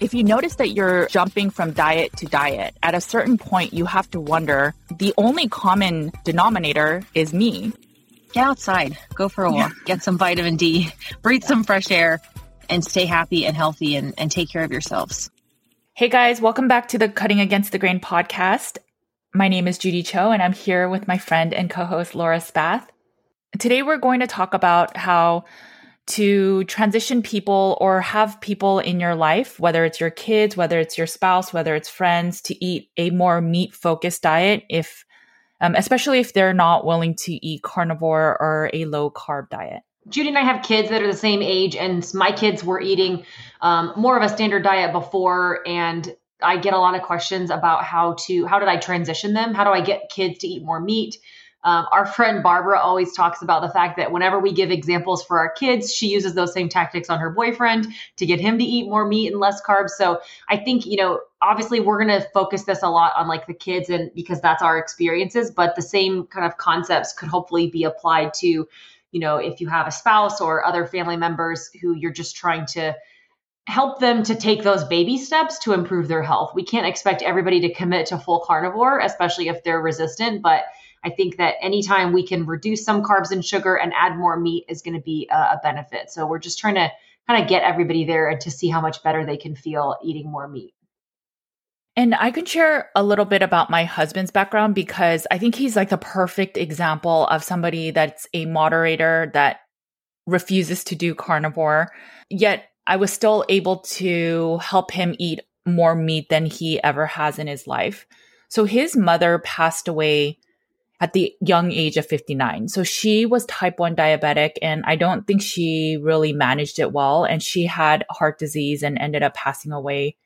If you notice that you're jumping from diet to diet, at a certain point, you have to wonder the only common denominator is me. Get outside, go for a walk, get some vitamin D, breathe some fresh air, and stay happy and healthy and, and take care of yourselves. Hey guys, welcome back to the Cutting Against the Grain podcast. My name is Judy Cho, and I'm here with my friend and co host Laura Spath. Today, we're going to talk about how to transition people or have people in your life, whether it's your kids, whether it's your spouse, whether it's friends, to eat a more meat focused diet, if, um, especially if they're not willing to eat carnivore or a low carb diet. Judy and I have kids that are the same age, and my kids were eating um, more of a standard diet before, and I get a lot of questions about how to how did I transition them? How do I get kids to eat more meat? Um, our friend Barbara always talks about the fact that whenever we give examples for our kids, she uses those same tactics on her boyfriend to get him to eat more meat and less carbs. So I think, you know, obviously we're going to focus this a lot on like the kids and because that's our experiences, but the same kind of concepts could hopefully be applied to, you know, if you have a spouse or other family members who you're just trying to help them to take those baby steps to improve their health. We can't expect everybody to commit to full carnivore, especially if they're resistant, but I think that anytime we can reduce some carbs and sugar and add more meat is going to be a, a benefit. So we're just trying to kind of get everybody there and to see how much better they can feel eating more meat. And I can share a little bit about my husband's background because I think he's like the perfect example of somebody that's a moderator that refuses to do carnivore. Yet I was still able to help him eat more meat than he ever has in his life. So his mother passed away at the young age of 59. So she was type 1 diabetic and I don't think she really managed it well. And she had heart disease and ended up passing away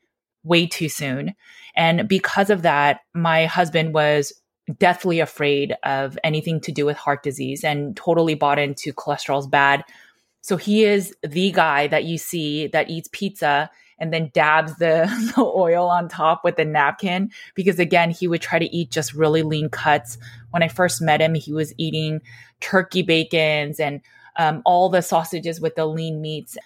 way too soon. And because of that, my husband was deathly afraid of anything to do with heart disease and totally bought into cholesterol's bad. So he is the guy that you see that eats pizza and then dabs the, the oil on top with a napkin because again he would try to eat just really lean cuts when i first met him he was eating turkey bacons and um, all the sausages with the lean meats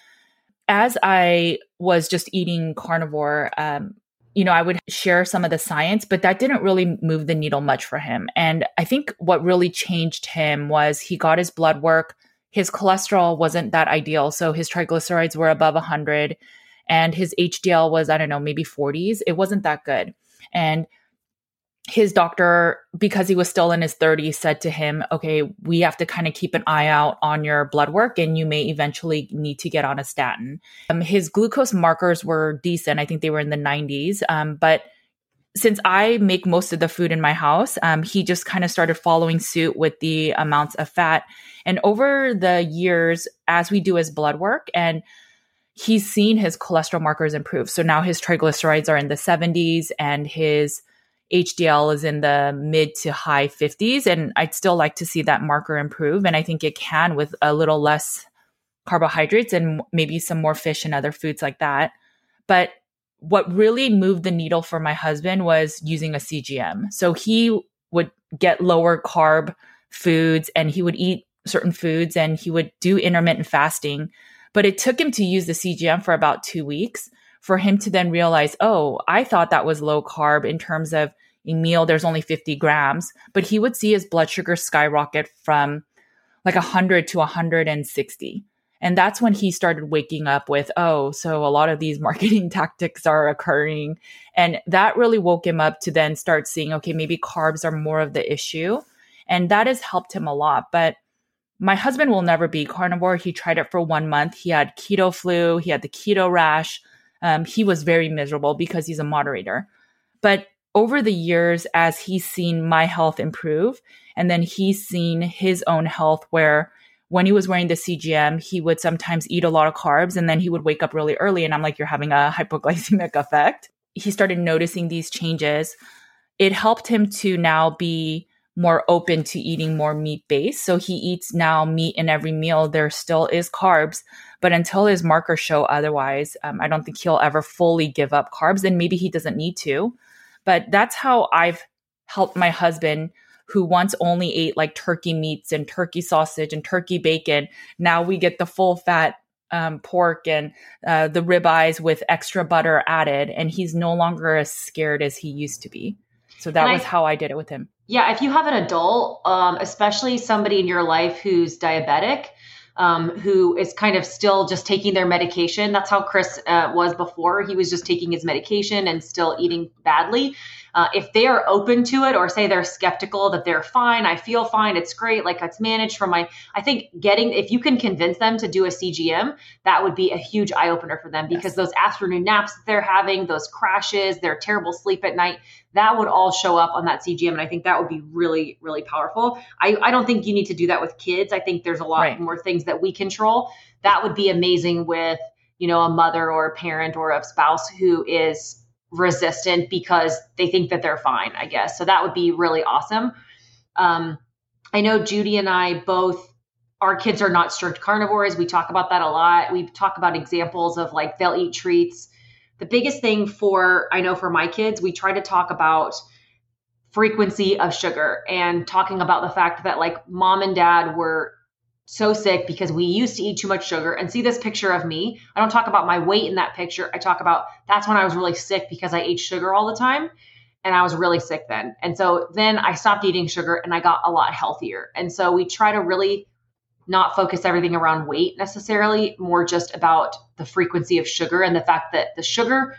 as i was just eating carnivore um, you know, I would share some of the science, but that didn't really move the needle much for him. And I think what really changed him was he got his blood work. His cholesterol wasn't that ideal. So his triglycerides were above 100 and his HDL was, I don't know, maybe 40s. It wasn't that good. And his doctor, because he was still in his 30s, said to him, Okay, we have to kind of keep an eye out on your blood work and you may eventually need to get on a statin. Um, his glucose markers were decent. I think they were in the 90s. Um, but since I make most of the food in my house, um, he just kind of started following suit with the amounts of fat. And over the years, as we do his blood work and he's seen his cholesterol markers improve. So now his triglycerides are in the 70s and his HDL is in the mid to high 50s. And I'd still like to see that marker improve. And I think it can with a little less carbohydrates and maybe some more fish and other foods like that. But what really moved the needle for my husband was using a CGM. So he would get lower carb foods and he would eat certain foods and he would do intermittent fasting. But it took him to use the CGM for about two weeks for him to then realize, oh, I thought that was low carb in terms of a meal, there's only 50 grams. But he would see his blood sugar skyrocket from like 100 to 160. And that's when he started waking up with, oh, so a lot of these marketing tactics are occurring. And that really woke him up to then start seeing, okay, maybe carbs are more of the issue. And that has helped him a lot. But my husband will never be carnivore. He tried it for one month. He had keto flu, he had the keto rash. Um, he was very miserable because he's a moderator. But over the years, as he's seen my health improve, and then he's seen his own health where when he was wearing the CGM, he would sometimes eat a lot of carbs and then he would wake up really early. And I'm like, you're having a hypoglycemic effect. He started noticing these changes. It helped him to now be more open to eating more meat based. So he eats now meat in every meal. There still is carbs, but until his markers show otherwise, um, I don't think he'll ever fully give up carbs. And maybe he doesn't need to. But that's how I've helped my husband who once only ate like turkey meats and turkey sausage and turkey bacon. Now we get the full fat um, pork and uh, the ribeyes with extra butter added, and he's no longer as scared as he used to be. So that and was I, how I did it with him. Yeah, if you have an adult, um, especially somebody in your life who's diabetic, um, who is kind of still just taking their medication. That's how Chris uh, was before. He was just taking his medication and still eating badly. Uh, if they are open to it or say they're skeptical that they're fine, I feel fine, it's great, like it's managed for my, I think getting, if you can convince them to do a CGM, that would be a huge eye opener for them because yes. those afternoon naps that they're having, those crashes, their terrible sleep at night, that would all show up on that CGM. And I think that would be really, really powerful. I, I don't think you need to do that with kids. I think there's a lot right. more things that we control. That would be amazing with, you know, a mother or a parent or a spouse who is resistant because they think that they're fine, I guess. So that would be really awesome. Um, I know Judy and I both, our kids are not strict carnivores. We talk about that a lot. We talk about examples of like they'll eat treats. The biggest thing for, I know for my kids, we try to talk about frequency of sugar and talking about the fact that like mom and dad were so sick because we used to eat too much sugar and see this picture of me. I don't talk about my weight in that picture. I talk about that's when I was really sick because I ate sugar all the time and I was really sick then. And so then I stopped eating sugar and I got a lot healthier. And so we try to really not focus everything around weight necessarily, more just about the frequency of sugar and the fact that the sugar,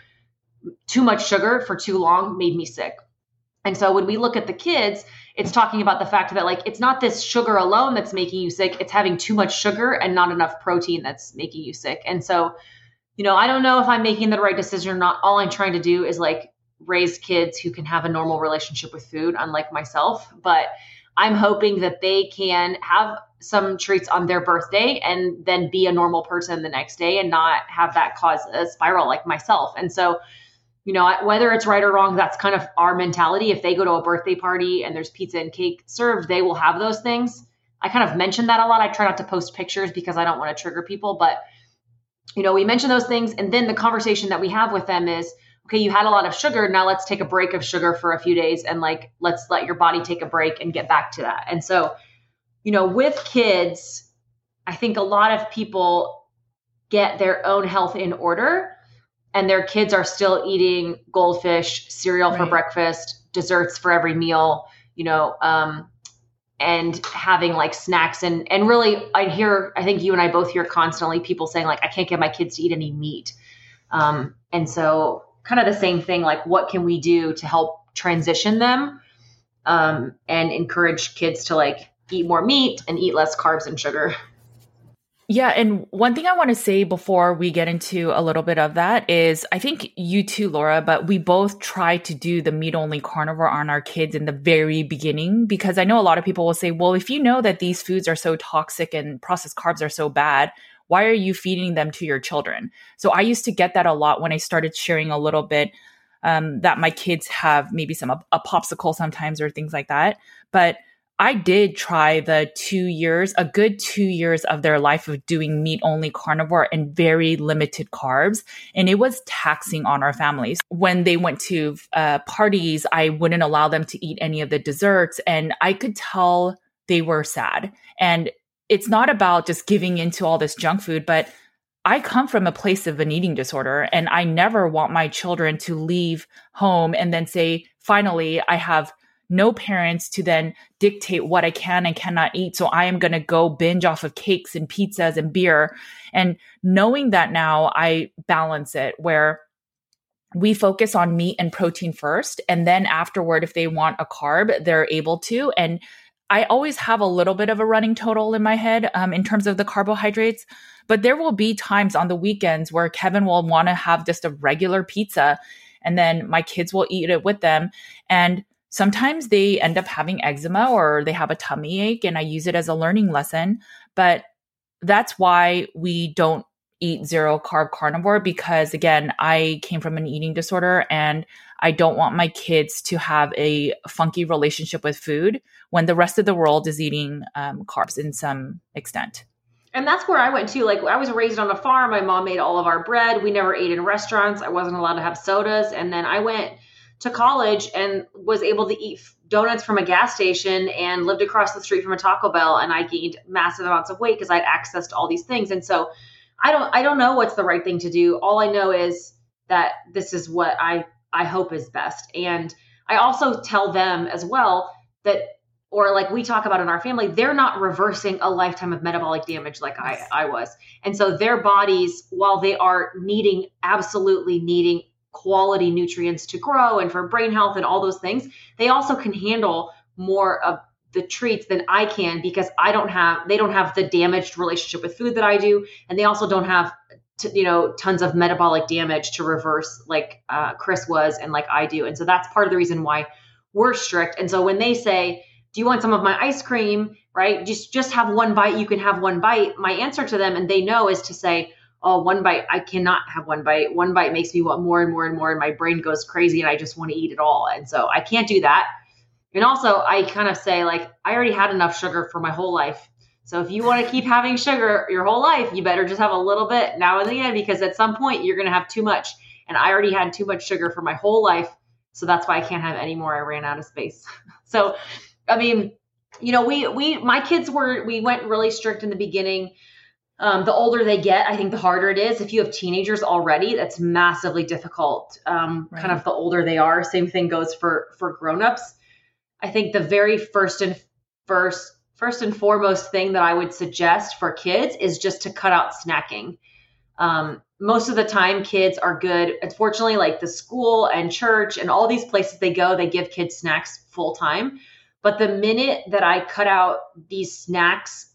too much sugar for too long made me sick. And so when we look at the kids, it's talking about the fact that like it's not this sugar alone that's making you sick, it's having too much sugar and not enough protein that's making you sick. And so, you know, I don't know if I'm making the right decision or not. All I'm trying to do is like raise kids who can have a normal relationship with food, unlike myself. But I'm hoping that they can have some treats on their birthday and then be a normal person the next day and not have that cause a spiral like myself. And so, you know, whether it's right or wrong, that's kind of our mentality. If they go to a birthday party and there's pizza and cake served, they will have those things. I kind of mention that a lot. I try not to post pictures because I don't want to trigger people, but you know, we mention those things and then the conversation that we have with them is, okay, you had a lot of sugar, now let's take a break of sugar for a few days and like let's let your body take a break and get back to that. And so, you know, with kids, I think a lot of people get their own health in order and their kids are still eating goldfish, cereal right. for breakfast, desserts for every meal, you know, um, and having like snacks and and really I hear I think you and I both hear constantly people saying like I can't get my kids to eat any meat. Um, and so kind of the same thing like what can we do to help transition them um, and encourage kids to like eat more meat and eat less carbs and sugar. Yeah. And one thing I want to say before we get into a little bit of that is I think you too, Laura, but we both try to do the meat only carnivore on our kids in the very beginning because I know a lot of people will say, well, if you know that these foods are so toxic and processed carbs are so bad, why are you feeding them to your children? So I used to get that a lot when I started sharing a little bit um, that my kids have maybe some a, a popsicle sometimes or things like that. But I did try the two years, a good two years of their life of doing meat only carnivore and very limited carbs. And it was taxing on our families. When they went to uh, parties, I wouldn't allow them to eat any of the desserts. And I could tell they were sad. And it's not about just giving into all this junk food, but I come from a place of an eating disorder and I never want my children to leave home and then say, finally, I have no parents to then dictate what I can and cannot eat. So I am going to go binge off of cakes and pizzas and beer. And knowing that now, I balance it where we focus on meat and protein first. And then afterward, if they want a carb, they're able to. And I always have a little bit of a running total in my head um, in terms of the carbohydrates. But there will be times on the weekends where Kevin will want to have just a regular pizza and then my kids will eat it with them. And sometimes they end up having eczema or they have a tummy ache and I use it as a learning lesson. But that's why we don't eat zero carb carnivore because again, I came from an eating disorder and I don't want my kids to have a funky relationship with food when the rest of the world is eating um, carbs in some extent. And that's where I went to. Like, I was raised on a farm. My mom made all of our bread. We never ate in restaurants. I wasn't allowed to have sodas. And then I went to college and was able to eat donuts from a gas station and lived across the street from a Taco Bell and I gained massive amounts of weight because I'd access to all these things. And so I don't I don't know what's the right thing to do. All I know is that this is what I I hope is best. And I also tell them as well that or like we talk about in our family, they're not reversing a lifetime of metabolic damage like I, I was. And so their bodies, while they are needing, absolutely needing quality nutrients to grow and for brain health and all those things, they also can handle more of the treats than I can because I don't have they don't have the damaged relationship with food that I do, and they also don't have you know tons of metabolic damage to reverse like uh, Chris was and like I do, and so that's part of the reason why we're strict. And so when they say, "Do you want some of my ice cream?" Right, just just have one bite. You can have one bite. My answer to them, and they know, is to say, oh, one bite, I cannot have one bite. One bite makes me want more and more and more, and my brain goes crazy and I just want to eat it all. And so I can't do that. And also, I kind of say, like, I already had enough sugar for my whole life. So if you want to keep having sugar your whole life, you better just have a little bit now and then because at some point you're going to have too much. And I already had too much sugar for my whole life. So that's why I can't have any more. I ran out of space. so, I mean, you know, we, we, my kids were, we went really strict in the beginning. Um, the older they get, I think the harder it is. If you have teenagers already, that's massively difficult. Um, right. Kind of the older they are. Same thing goes for for grown-ups. I think the very first and first first and foremost thing that I would suggest for kids is just to cut out snacking. Um, most of the time, kids are good. Unfortunately, like the school and church and all these places they go, they give kids snacks full time. But the minute that I cut out these snacks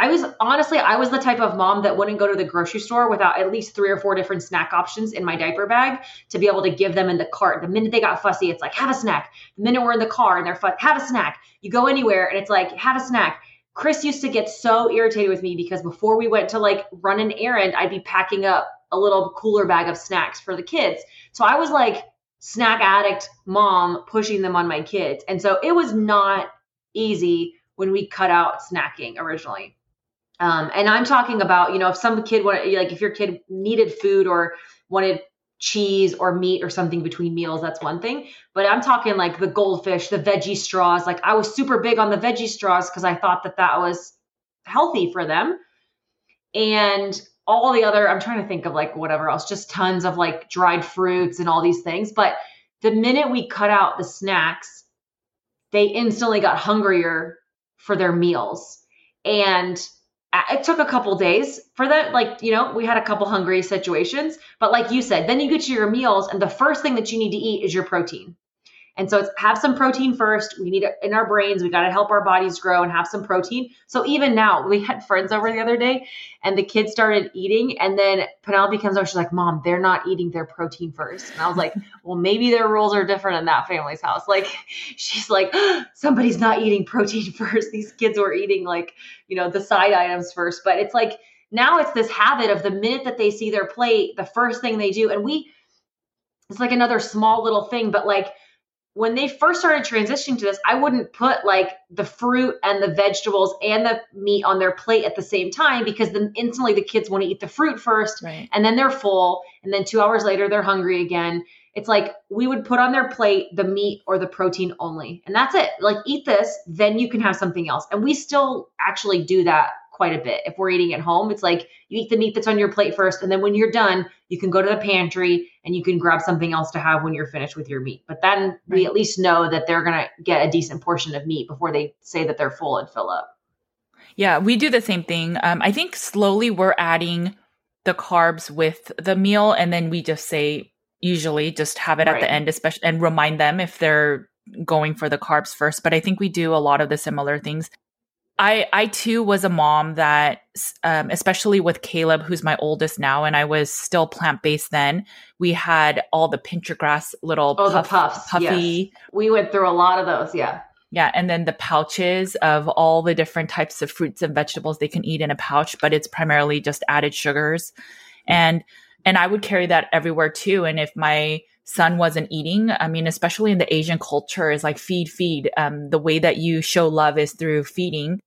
I was honestly, I was the type of mom that wouldn't go to the grocery store without at least three or four different snack options in my diaper bag to be able to give them in the cart. The minute they got fussy, it's like, have a snack. The minute we're in the car and they're fuss, have a snack. You go anywhere and it's like, have a snack. Chris used to get so irritated with me because before we went to like run an errand, I'd be packing up a little cooler bag of snacks for the kids. So I was like snack addict mom pushing them on my kids. And so it was not easy when we cut out snacking originally. Um, and I'm talking about, you know, if some kid wanted, like if your kid needed food or wanted cheese or meat or something between meals, that's one thing. But I'm talking like the goldfish, the veggie straws. Like I was super big on the veggie straws because I thought that that was healthy for them. And all the other, I'm trying to think of like whatever else, just tons of like dried fruits and all these things. But the minute we cut out the snacks, they instantly got hungrier for their meals. And it took a couple days for that like you know we had a couple hungry situations but like you said then you get to your meals and the first thing that you need to eat is your protein and so it's have some protein first. We need it in our brains. We got to help our bodies grow and have some protein. So even now, we had friends over the other day and the kids started eating. And then Penelope comes over. She's like, Mom, they're not eating their protein first. And I was like, Well, maybe their rules are different in that family's house. Like, she's like, Somebody's not eating protein first. These kids were eating like, you know, the side items first. But it's like, now it's this habit of the minute that they see their plate, the first thing they do, and we, it's like another small little thing, but like, when they first started transitioning to this, I wouldn't put like the fruit and the vegetables and the meat on their plate at the same time because then instantly the kids want to eat the fruit first Right. and then they're full and then 2 hours later they're hungry again. It's like we would put on their plate the meat or the protein only. And that's it. Like eat this, then you can have something else. And we still actually do that quite a bit. If we're eating at home, it's like you eat the meat that's on your plate first and then when you're done, you can go to the pantry and you can grab something else to have when you're finished with your meat. But then we at least know that they're going to get a decent portion of meat before they say that they're full and fill up. Yeah, we do the same thing. Um, I think slowly we're adding the carbs with the meal, and then we just say usually just have it at Right. the end, especially and remind them if they're going for the carbs first. But I think we do a lot of the similar things. I I too was a mom that, um, especially with Caleb, who's my oldest now, and I was still plant based then. We had all the pincher grass little Oh, the puffs, puffy. We went through a lot of those. Yeah. Yeah, and then the pouches of all the different types of fruits and vegetables they can eat in a pouch, but it's primarily just added sugars. And and I would carry that everywhere too. And if my son wasn't eating, I mean, especially in the Asian culture, is like feed, feed. Um, the way that you show love is through feeding.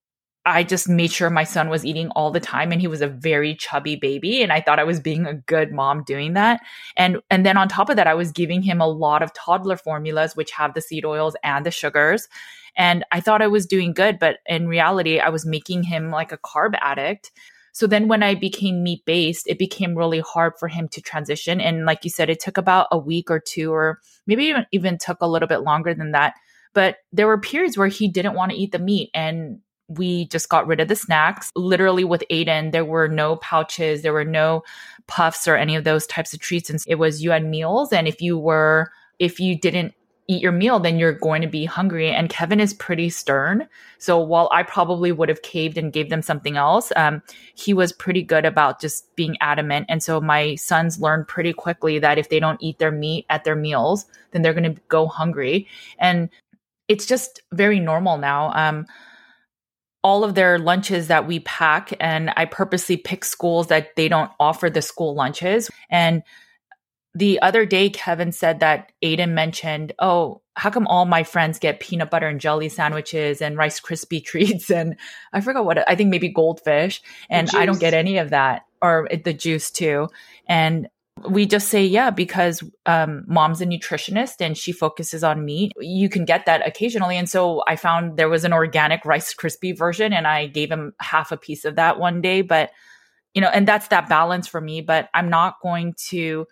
I just made sure my son was eating all the time and he was a very chubby baby and I thought I was being a good mom doing that. And and then on top of that I was giving him a lot of toddler formulas which have the seed oils and the sugars and I thought I was doing good but in reality I was making him like a carb addict. So then when I became meat based, it became really hard for him to transition and like you said it took about a week or two or maybe even even took a little bit longer than that. But there were periods where he didn't want to eat the meat and we just got rid of the snacks. Literally with Aiden, there were no pouches, there were no puffs or any of those types of treats. And it was you had meals. And if you were, if you didn't eat your meal, then you're going to be hungry. And Kevin is pretty stern. So while I probably would have caved and gave them something else, um, he was pretty good about just being adamant. And so my sons learned pretty quickly that if they don't eat their meat at their meals, then they're going to go hungry. And it's just very normal now. Um, all of their lunches that we pack and I purposely pick schools that they don't offer the school lunches. And the other day, Kevin said that Aiden mentioned, Oh, how come all my friends get peanut butter and jelly sandwiches and Rice Krispie treats? And I forgot what, I think maybe goldfish. And I don't get any of that or the juice too. And we just say, yeah, because um, mom's a nutritionist and she focuses on meat. You can get that occasionally. And so I found there was an organic Rice Krispie version and I gave him half a piece of that one day. But, you know, and that's that balance for me. But I'm not going to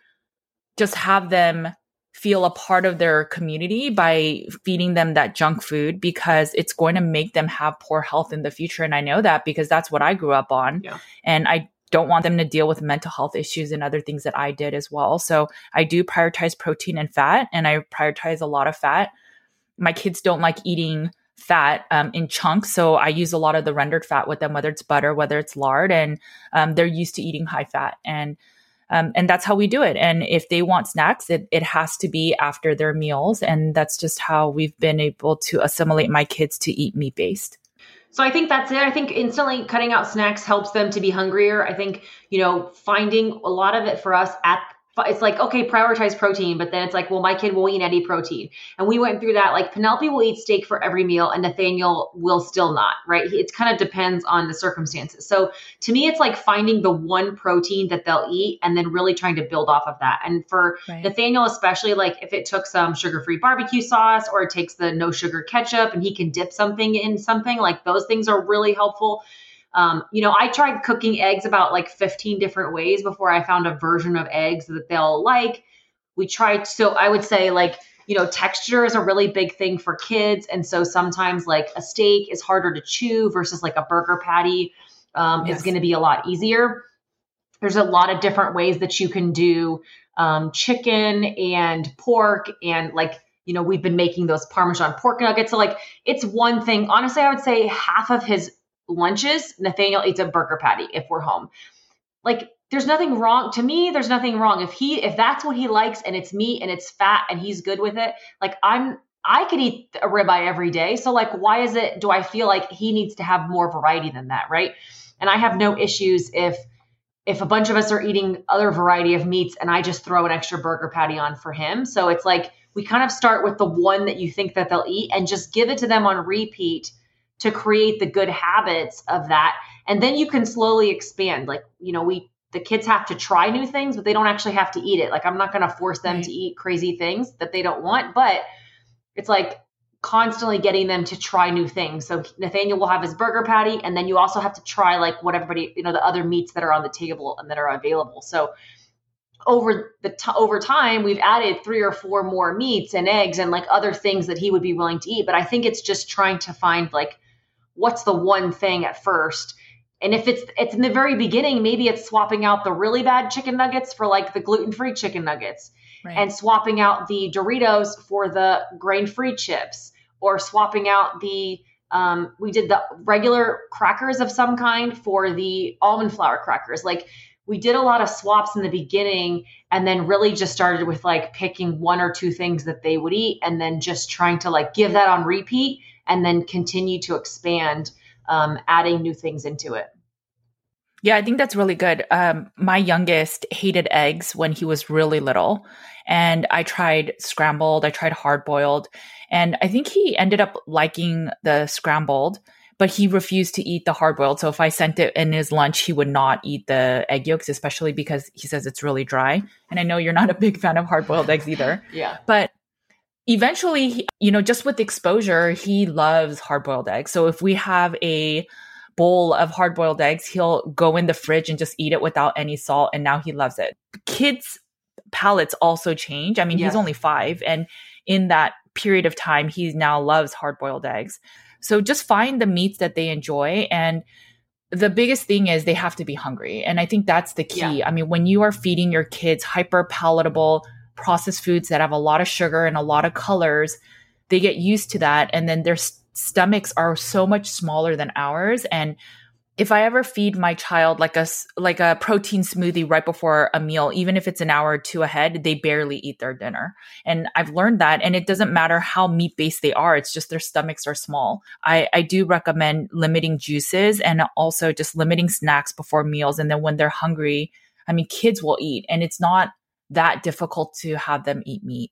just have them feel a part of their community by feeding them that junk food because it's going to make them have poor health in the future. And I know that because that's what I grew up on. Yeah. And I don't want them to deal with mental health issues and other things that I did as well. So I do prioritize protein and fat, and I prioritize a lot of fat. My kids don't like eating fat um, in chunks, so I use a lot of the rendered fat with them, whether it's butter, whether it's lard, and um, they're used to eating high fat, and um, and that's how we do it. And if they want snacks, it it has to be after their meals, and that's just how we've been able to assimilate my kids to eat meat based. So I think that's it. I think instantly cutting out snacks helps them to be hungrier. I think, you know, finding a lot of it for us at it's like okay prioritize protein but then it's like well my kid will eat any protein. And we went through that like penelope will eat steak for every meal and nathaniel will still not right? It kind of depends on the circumstances. So to me it's like finding the one protein that they'll eat and then really trying to build off of that. And for Right. nathaniel especially like if it took some sugar-free barbecue sauce or it takes the no sugar ketchup and he can dip something in something like those things are really helpful um, you know, I tried cooking eggs about like 15 different ways before I found a version of eggs that they'll like. We tried, so I would say, like, you know, texture is a really big thing for kids. And so sometimes, like, a steak is harder to chew versus like a burger patty um, Yes. is going to be a lot easier. There's a lot of different ways that you can do um, chicken and pork and like, you know, we've been making those Parmesan pork nuggets. So, like, it's one thing. Honestly, I would say half of his lunches, Nathaniel eats a burger patty if we're home. Like there's nothing wrong to me, there's nothing wrong. If he if that's what he likes and it's meat and it's fat and he's good with it, like I'm I could eat a ribeye every day. So like why is it do I feel like he needs to have more variety than that, right? And I have no issues if if a bunch of us are eating other variety of meats and I just throw an extra burger patty on for him. So it's like we kind of start with the one that you think that they'll eat and just give it to them on repeat to create the good habits of that. And then you can slowly expand. Like, you know, we the kids have to try new things, but they don't actually have to eat it. Like I'm not going to force them right. to eat crazy things that they don't want, but it's like constantly getting them to try new things. So Nathaniel will have his burger patty and then you also have to try like what everybody, you know, the other meats that are on the table and that are available. So over the t- over time we've added three or four more meats and eggs and like other things that he would be willing to eat, but I think it's just trying to find like what's the one thing at first and if it's it's in the very beginning, maybe it's swapping out the really bad chicken nuggets for like the gluten-free chicken nuggets. Right. And swapping out the Doritos for the grain-free chips or swapping out the um, we did the regular crackers of some kind for the almond flour crackers. Like we did a lot of swaps in the beginning and then really just started with like picking one or two things that they would eat and then just trying to like give that on repeat and then continue to expand um, adding new things into it. Yeah, I think that's really good. Um, my youngest hated eggs when he was really little. And I tried scrambled, I tried hard boiled. And I think he ended up liking the scrambled, but he refused to eat the hard boiled. So if I sent it in his lunch, he would not eat the egg yolks, especially because he says it's really dry. And I know you're not a big fan of hard boiled eggs either. yeah. But eventually, you know, just with exposure, he loves hard boiled eggs. So if we have a bowl of hard boiled eggs, he'll go in the fridge and just eat it without any salt. And now he loves it. Kids' palates also change. I mean, yes. he's only five. And in that period of time, he now loves hard boiled eggs. So just find the meats that they enjoy. And the biggest thing is they have to be hungry. And I think that's the key. Yeah. I mean, when you are feeding your kids hyper palatable, processed foods that have a lot of sugar and a lot of colors, they get used to that. And then their stomachs are so much smaller than ours. And if I ever feed my child like a like a protein smoothie right before a meal, even if it's an hour or two ahead, they barely eat their dinner. And I've learned that, and it doesn't matter how meat based they are; it's just their stomachs are small. I I do recommend limiting juices and also just limiting snacks before meals, and then when they're hungry, I mean, kids will eat, and it's not that difficult to have them eat meat.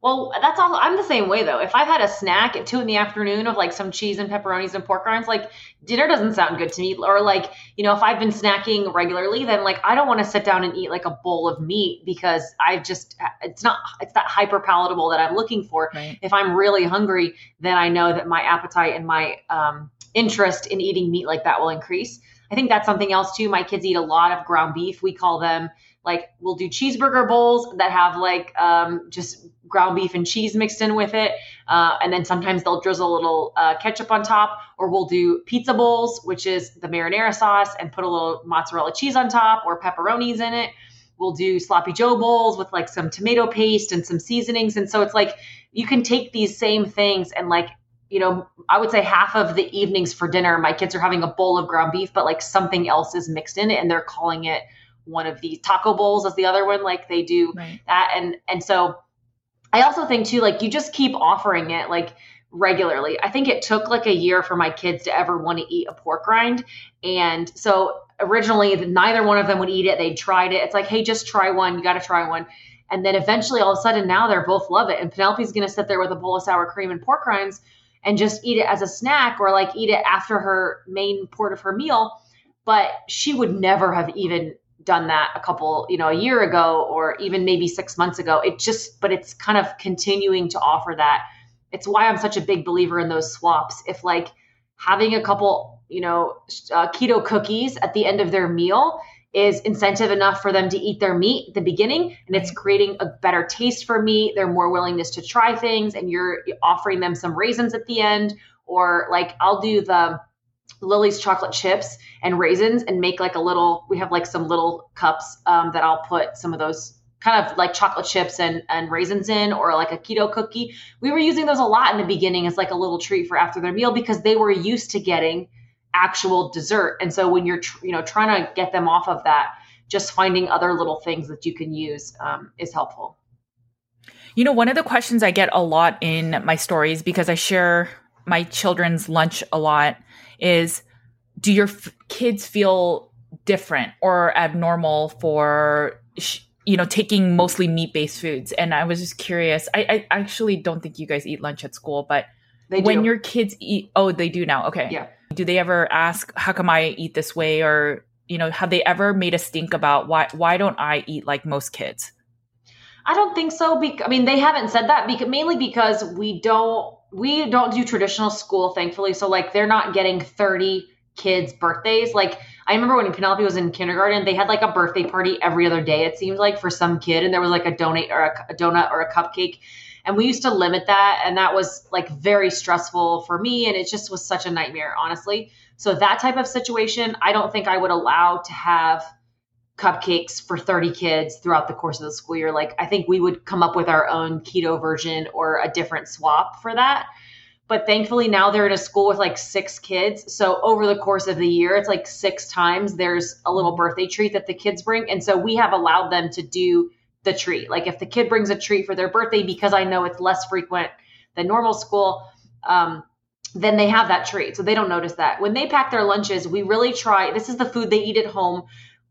Well, that's all. I'm the same way though. If I've had a snack at two in the afternoon of like some cheese and pepperonis and pork rinds, like dinner doesn't sound good to me. Or like, you know, if I've been snacking regularly, then like I don't want to sit down and eat like a bowl of meat because I just it's not it's that hyper palatable that I'm looking for. Right. If I'm really hungry, then I know that my appetite and my um, interest in eating meat like that will increase. I think that's something else too. My kids eat a lot of ground beef. We call them like we'll do cheeseburger bowls that have like um, just ground beef and cheese mixed in with it. Uh, and then sometimes they'll drizzle a little uh, ketchup on top, or we'll do pizza bowls, which is the marinara sauce, and put a little mozzarella cheese on top or pepperonis in it. We'll do sloppy joe bowls with like some tomato paste and some seasonings. And so it's like you can take these same things and like you know, I would say half of the evenings for dinner, my kids are having a bowl of ground beef, but like something else is mixed in it and they're calling it one of these taco bowls as the other one. Like they do right. that. And, and so I also think too, like you just keep offering it like regularly. I think it took like a year for my kids to ever want to eat a pork rind. And so originally neither one of them would eat it. They tried it. It's like, hey, just try one. You got to try one. And then eventually all of a sudden now they're both love it. And Penelope's going to sit there with a bowl of sour cream and pork rinds and just eat it as a snack or like eat it after her main part of her meal. But she would never have even done that a couple, you know, a year ago or even maybe six months ago. It just, but it's kind of continuing to offer that. It's why I'm such a big believer in those swaps. If like having a couple, you know, uh, keto cookies at the end of their meal is incentive enough for them to eat their meat at the beginning and it's creating a better taste for meat they're more willingness to try things and you're offering them some raisins at the end or like i'll do the Lily's chocolate chips and raisins and make like a little, we have like some little cups um, that I'll put some of those kind of like chocolate chips and, and raisins in or like a keto cookie. We were using those a lot in the beginning as like a little treat for after their meal because they were used to getting actual dessert. And so when you're, tr- you know, trying to get them off of that, just finding other little things that you can use um, is helpful. You know, one of the questions I get a lot in my stories because I share my children's lunch a lot is do your f- kids feel different or abnormal for sh- you know, taking mostly meat based foods. And I was just curious. I, I actually don't think you guys eat lunch at school, but when your kids eat, oh, they do now. Okay. Yeah. Do they ever ask, how come I eat this way? Or, you know, have they ever made a stink about why, why don't I eat like most kids? I don't think so. Be- I mean, they haven't said that because mainly because we don't, we don't do traditional school, thankfully. So like they're not getting 30 kids' birthdays. Like I remember when Penelope was in kindergarten, they had like a birthday party every other day. It seemed like for some kid, and there was like a donate or a, a donut or a cupcake. And we used to limit that, and that was like very stressful for me, and it just was such a nightmare, honestly. So that type of situation, I don't think I would allow to have cupcakes for 30 kids throughout the course of the school year. Like I think we would come up with our own keto version or a different swap for that. But thankfully now they're in a school with like six kids. So over the course of the year, it's like six times there's a little mm-hmm. birthday treat that the kids bring. And so we have allowed them to do the treat. Like if the kid brings a treat for their birthday, because I know it's less frequent than normal school, um, then they have that treat. So they don't notice that. When they pack their lunches, we really try this is the food they eat at home.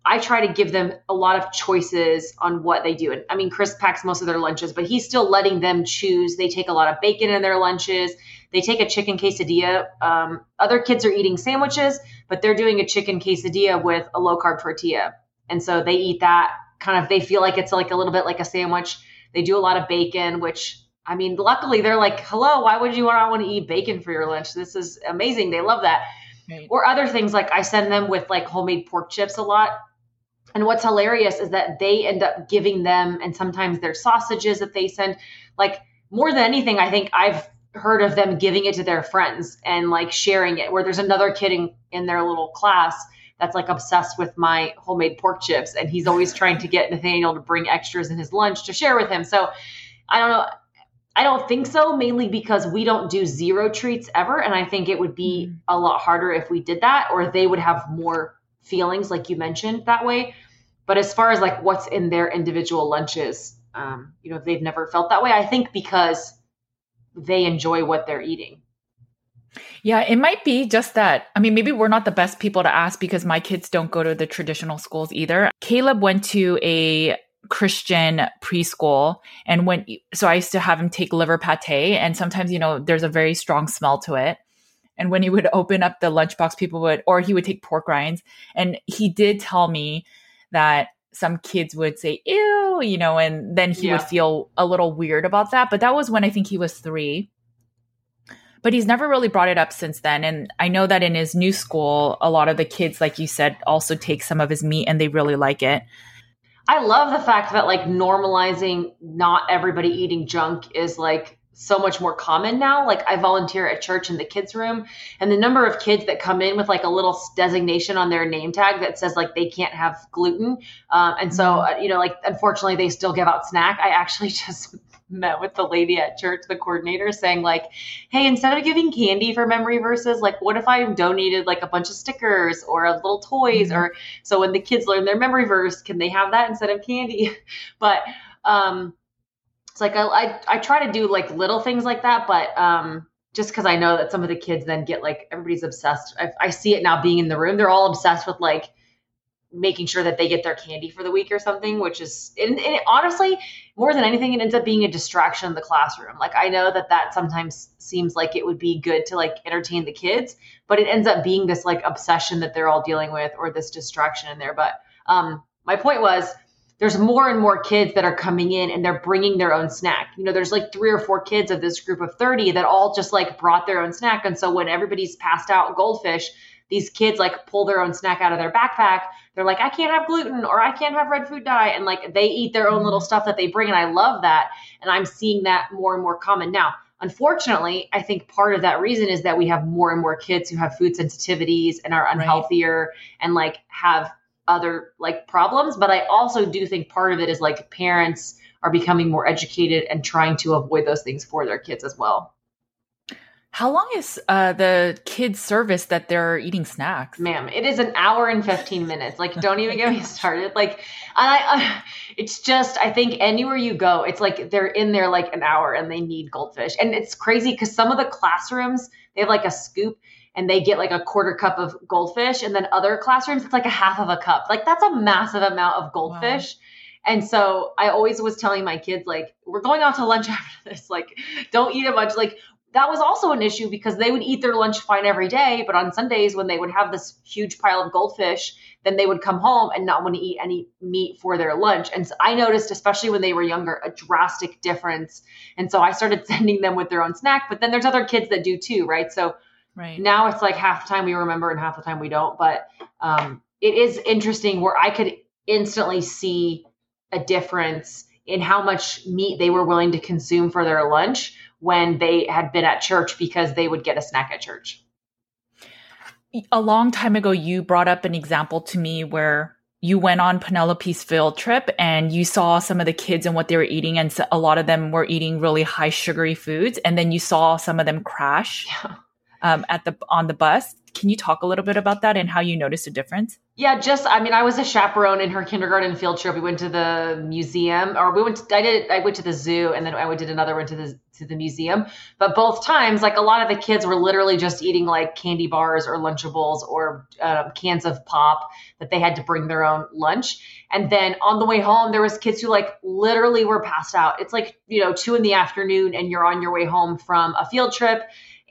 I try to give them a lot of choices on what they do. And I mean, Chris packs most of their lunches, but he's still letting them choose. They take a lot of bacon in their lunches. They take a chicken quesadilla. Um, other kids are eating sandwiches, but they're doing a chicken quesadilla with a low carb tortilla. And so they eat that kind of, they feel like it's like a little bit like a sandwich. They do a lot of bacon, which I mean, luckily they're like, hello, why would you want, want to eat bacon for your lunch? This is amazing. They love that. Right. Or other things like I send them with like homemade pork chips a lot. And what's hilarious is that they end up giving them, and sometimes their sausages that they send, like more than anything, I think I've heard of them giving it to their friends and like sharing it where there's another kid in, in their little class that's like obsessed with my homemade pork chips and he's always trying to get Nathaniel to bring extras in his lunch to share with him. So I don't know. I don't think so, mainly because we don't do zero treats ever. And I think it would be mm. a lot harder if we did that, or they would have more feelings, like you mentioned, that way. But as far as like what's in their individual lunches, um, you know, if they've never felt that way. I think because they enjoy what they're eating. Yeah, it might be just that. I mean, maybe we're not the best people to ask because my kids don't go to the traditional schools either. Caleb went to a Christian preschool and when so I used to have him take liver pate and sometimes you know there's a very strong smell to it and when he would open up the lunchbox people would or he would take pork rinds and he did tell me that some kids would say ew you know and then he yeah. would feel a little weird about that but that was when I think he was 3 but he's never really brought it up since then and I know that in his new school a lot of the kids like you said also take some of his meat and they really like it I love the fact that like normalizing not everybody eating junk is like so much more common now. Like I volunteer at church in the kids room and the number of kids that come in with like a little designation on their name tag that says like they can't have gluten. Um, and so, mm-hmm. uh, you know, like unfortunately they still give out snack. I actually just met with the lady at church, the coordinator, saying like, "Hey, instead of giving candy for memory verses, like, what if I donated like a bunch of stickers or little toys, mm-hmm. or so when the kids learn their memory verse, can they have that instead of candy?" but um, it's like I, I I try to do like little things like that, but um, just because I know that some of the kids then get like everybody's obsessed. I, I see it now being in the room; they're all obsessed with like making sure that they get their candy for the week or something, which is, and, and honestly, more than anything, it ends up being a distraction in the classroom. Like I know that that sometimes seems like it would be good to like entertain the kids, but it ends up being this like obsession that they're all dealing with or this distraction in there. But um, my point was, there's more and more kids that are coming in and they're bringing their own snack. You know, there's like three or four kids of this group of 30 that all just like brought their own snack. And so when everybody's passed out goldfish, these kids like pull their own snack out of their backpack. They're like, I can't have gluten or I can't have red food dye. And like they eat their own little mm-hmm. stuff that they bring. And I love that. And I'm seeing that more and more common. Now, unfortunately, I think part of that reason is that we have more and more kids who have food sensitivities and are unhealthier right. and like have other like problems. But I also do think part of it is like parents are becoming more educated and trying to avoid those things for their kids as well. How long is uh, the kids' service that they're eating snacks? Ma'am, it is an hour and 15 minutes. Like, don't even get me started. Like, I, I, it's just, I think anywhere you go, it's like they're in there like an hour and they need goldfish. And it's crazy because some of the classrooms, they have like a scoop and they get like a quarter cup of goldfish. And then other classrooms, it's like a half of a cup. Like, that's a massive amount of goldfish. Wow And so I always was telling my kids, like, we're going out to lunch after this. Like, don't eat it much. Like, that was also an issue because they would eat their lunch fine every day. But on Sundays, when they would have this huge pile of goldfish, then they would come home and not want to eat any meat for their lunch. And so I noticed, especially when they were younger, a drastic difference. And so I started sending them with their own snack. But then there's other kids that do too, right? So right. now it's like half the time we remember and half the time we don't. But um, it is interesting where I could instantly see a difference in how much meat they were willing to consume for their lunch when they had been at church because they would get a snack at church. A long time ago, you brought up an example to me where you went on Penelope's field trip and you saw some of the kids and what they were eating, and a lot of them were eating really high sugary foods, and then you saw some of them crash yeah. um, at the on the bus. Can you talk a little bit about that and how you noticed a difference? Yeah, just I mean, I was a chaperone in her kindergarten field trip. We went to the museum, or we went. To, I did. I went to the zoo, and then I did another one to the to the museum. But both times, like a lot of the kids were literally just eating like candy bars or Lunchables or uh, cans of pop that they had to bring their own lunch. And then on the way home, there was kids who like literally were passed out. It's like you know two in the afternoon, and you're on your way home from a field trip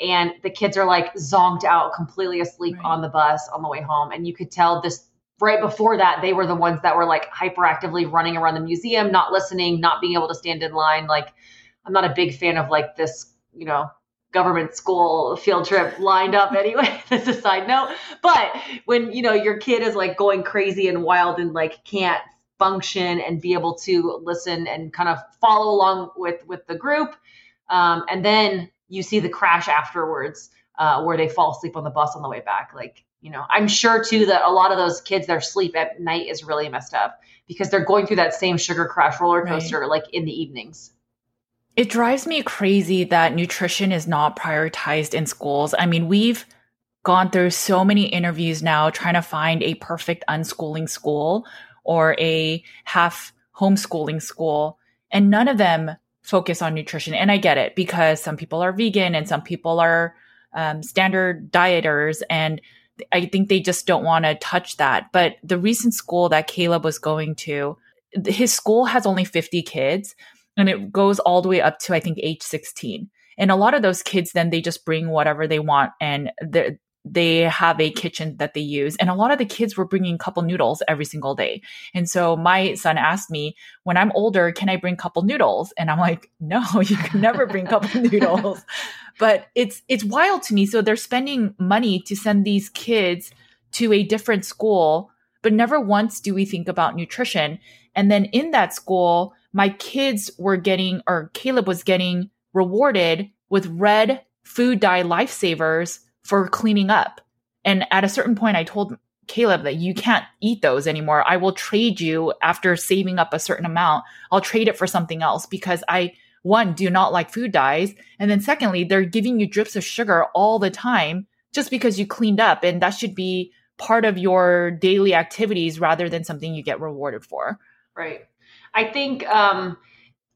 and the kids are like zonked out completely asleep right. on the bus on the way home. And you could tell this right before that they were the ones that were like hyperactively running around the museum not listening not being able to stand in line. Like i'm not a big fan of like this you know government school field trip lined up anyway. That's a side note. But when you know your kid is like going crazy and wild and like can't function and be able to listen and kind of follow along with with the group um, and then you see the crash afterwards uh, where they fall asleep on the bus on the way back. Like, you know, I'm sure too that a lot of those kids, their sleep at night is really messed up because they're going through that same sugar crash roller coaster right. like in the evenings. It drives me crazy that nutrition is not prioritized in schools. I mean, we've gone through so many interviews now trying to find a perfect unschooling school or a half homeschooling school, and none of them focus on nutrition. And I get it because some people are vegan and some people are um, standard dieters. And I think they just don't want to touch that. But the recent school that Caleb was going to, his school has only 50 kids and it goes all the way up to, I think, age 16. And a lot of those kids, then they just bring whatever they want and they have a kitchen that they use. And a lot of the kids were bringing couple noodles every single day. And so my son asked me, when I'm older, can I bring couple noodles? And I'm like, no, you can never bring couple noodles. But it's, it's wild to me. So they're spending money to send these kids to a different school, but never once do we think about nutrition. And then in that school, my kids were getting, or Caleb was getting rewarded with red food dye lifesavers for cleaning up. And at a certain point, I told Caleb that you can't eat those anymore. I will trade you after saving up a certain amount. I'll trade it for something else because I, one, do not like food dyes. And then secondly, they're giving you drips of sugar all the time just because you cleaned up. And that should be part of your daily activities rather than something you get rewarded for. Right. I think, um,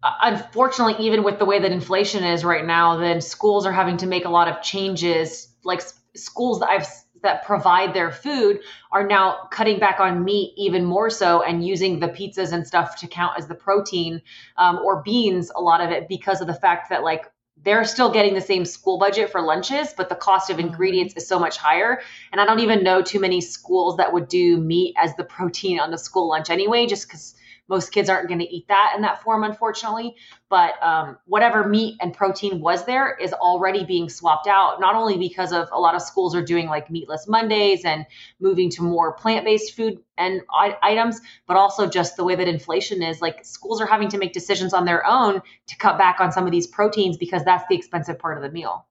unfortunately, even with the way that inflation is right now, then schools are having to make a lot of changes like schools that I've that provide their food are now cutting back on meat even more so and using the pizzas and stuff to count as the protein um, or beans a lot of it because of the fact that like they're still getting the same school budget for lunches but the cost of mm-hmm. ingredients is so much higher and i don't even know too many schools that would do meat as the protein on the school lunch anyway just because most kids aren't going to eat that in that form, unfortunately. But um, whatever meat and protein was there is already being swapped out, not only because of a lot of schools are doing like meatless Mondays and moving to more plant based food and items, but also just the way that inflation is. Like schools are having to make decisions on their own to cut back on some of these proteins because that's the expensive part of the meal.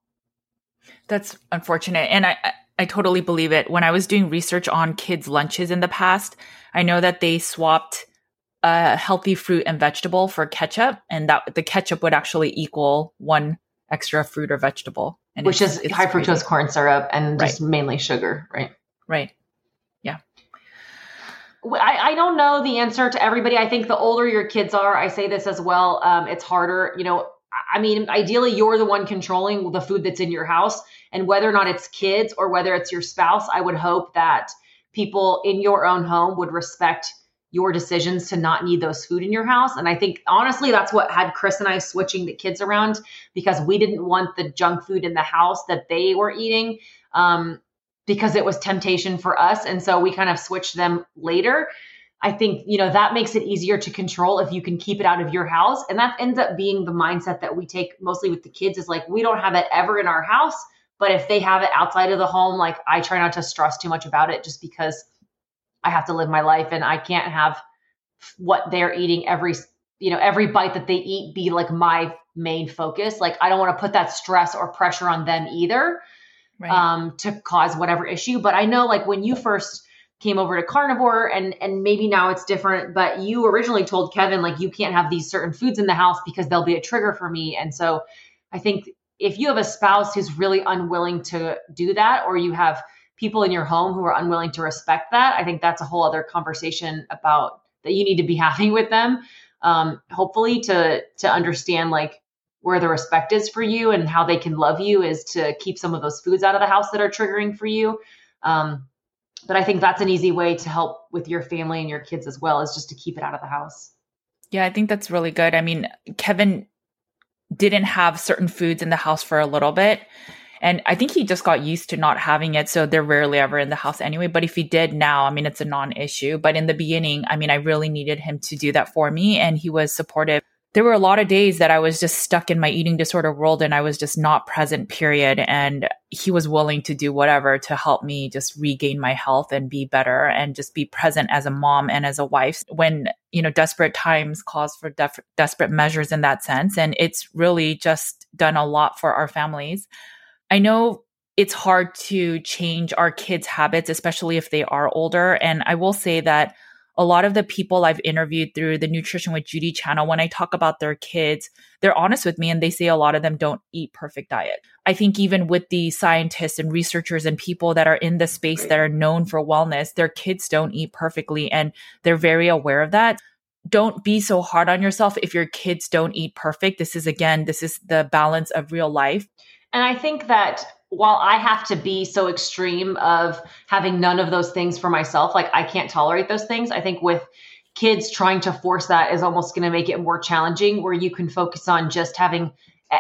That's unfortunate. And I, I totally believe it. When I was doing research on kids' lunches in the past, I know that they swapped a healthy fruit and vegetable for ketchup, and that the ketchup would actually equal one extra fruit or vegetable, and which it's, is it's high crazy. fructose corn syrup and just mainly sugar, right? Right. Yeah. I, I, don't know the answer to everybody. I think the older your kids are, I say this as well, um, it's harder. You know, I mean, ideally, you're the one controlling the food that's in your house. And whether or not it's kids or whether it's your spouse, I would hope that people in your own home would respect your decisions to not need those food in your house. And I think honestly, that's what had Chris and I switching the kids around because we didn't want the junk food in the house that they were eating um, because it was temptation for us. And so we kind of switched them later. I think, you know, that makes it easier to control if you can keep it out of your house. And that ends up being the mindset that we take mostly with the kids is like, we don't have it ever in our house. But if they have it outside of the home, like I try not to stress too much about it just because I have to live my life and I can't have what they're eating every you know every bite that they eat be like my main focus. Like i don't want to put that stress or pressure on them either right. um, to cause whatever issue. But i know like when you first came over to carnivore and and maybe now it's different but you originally told kevin like you can't have these certain foods in the house because they'll be a trigger for me. And so i think if you have a spouse who's really unwilling to do that or you have people in your home who are unwilling to respect that, I think that's a whole other conversation about that you need to be having with them. Um, hopefully to to understand like where the respect is for you and how they can love you is to keep some of those foods out of the house that are triggering for you. Um, but I think that's an easy way to help with your family and your kids as well is just to keep it out of the house. Yeah, I think that's really good. I mean, Kevin didn't have certain foods in the house for a little bit. And I think he just got used to not having it. So they're rarely ever in the house anyway. But if he did now, I mean, it's a non issue. But in the beginning, I mean, I really needed him to do that for me. And he was supportive. There were a lot of days that I was just stuck in my eating disorder world and I was just not present, period. And he was willing to do whatever to help me just regain my health and be better and just be present as a mom and as a wife when, you know, desperate times calls for def- desperate measures in that sense. And it's really just done a lot for our families. I know it's hard to change our kids' habits, especially if they are older. And I will say that a lot of the people I've interviewed through the Nutrition with Judy channel, when I talk about their kids, they're honest with me and they say a lot of them don't eat perfect diet. I think even with the scientists and researchers and people that are in the space that are known for wellness, their kids don't eat perfectly and they're very aware of that. Don't be so hard on yourself if your kids don't eat perfect. This is again, this is the balance of real life. And I think that while I have to be so extreme of having none of those things for myself, like I can't tolerate those things, I think with kids trying to force that is almost going to make it more challenging where you can focus on just having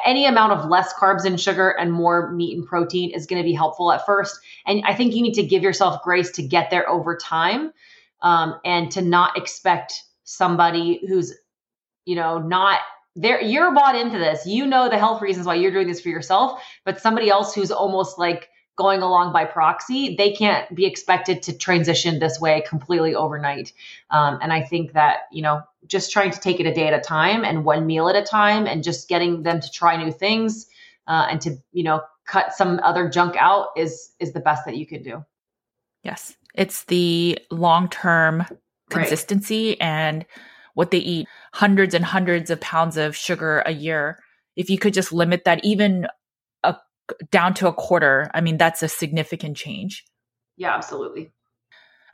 any amount of less carbs and sugar and more meat and protein is going to be helpful at first. And I think you need to give yourself grace to get there over time um, and to not expect somebody who's, you know, not there you're bought into this. You know the health reasons why you're doing this for yourself but somebody else who's almost like going along by proxy they can't be expected to transition this way completely overnight. Um, and i think that you know just trying to take it a day at a time and one meal at a time and just getting them to try new things uh, and to you know cut some other junk out is is the best that you can do. Yes. It's the long term consistency right. and what they eat, hundreds and hundreds of pounds of sugar a year. If you could just limit that even a, down to a quarter, I mean, that's a significant change. Yeah, absolutely.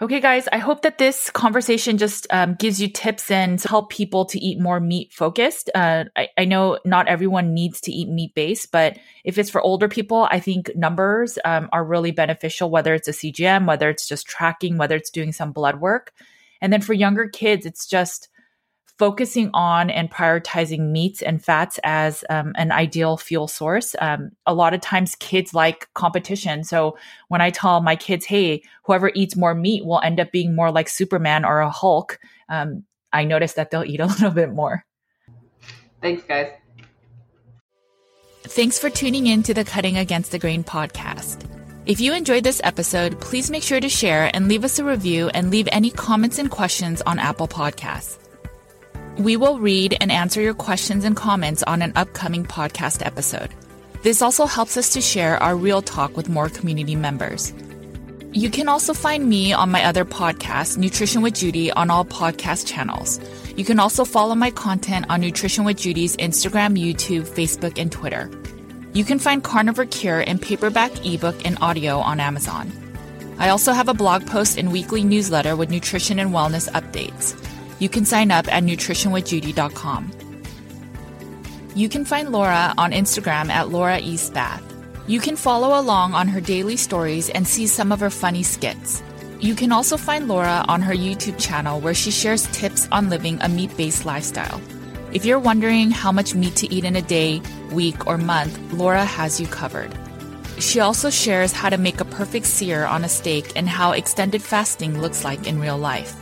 Okay, guys, I hope that this conversation just um, gives you tips and help people to eat more meat focused. Uh, I, I, know not everyone needs to eat meat based, but if it's for older people, I think numbers um, are really beneficial, whether it's a CGM, whether it's just tracking, whether it's doing some blood work. And then for younger kids, it's just focusing on and prioritizing meats and fats as um, an ideal fuel source. Um, a lot of times kids like competition. So when I tell my kids, hey, whoever eats more meat will end up being more like Superman or a Hulk, um, I notice that they'll eat a little bit more. Thanks, guys. Thanks for tuning in to the Cutting Against the Grain podcast. If you enjoyed this episode, please make sure to share and leave us a review and leave any comments and questions on Apple Podcasts. We will read and answer your questions and comments on an upcoming podcast episode. This also helps us to share our real talk with more community members. You can also find me on my other podcast, Nutrition with Judy, on all podcast channels. You can also follow my content on Nutrition with Judy's Instagram, YouTube, Facebook, and Twitter. You can find Carnivore Cure in paperback, ebook, and audio on Amazon. I also have a blog post and weekly newsletter with nutrition and wellness updates. You can sign up at nutritionwithjudy.com. You can find Laura on Instagram at Laura Eastbath. You can follow along on her daily stories and see some of her funny skits. You can also find Laura on her YouTube channel where she shares tips on living a meat based lifestyle. If you're wondering how much meat to eat in a day, week, or month, Laura has you covered. She also shares how to make a perfect sear on a steak and how extended fasting looks like in real life.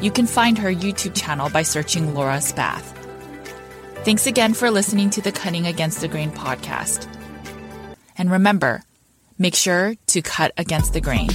You can find her YouTube channel by searching Laura Spath. Thanks again for listening to the Cutting Against the Grain podcast. And remember, make sure to cut against the grain.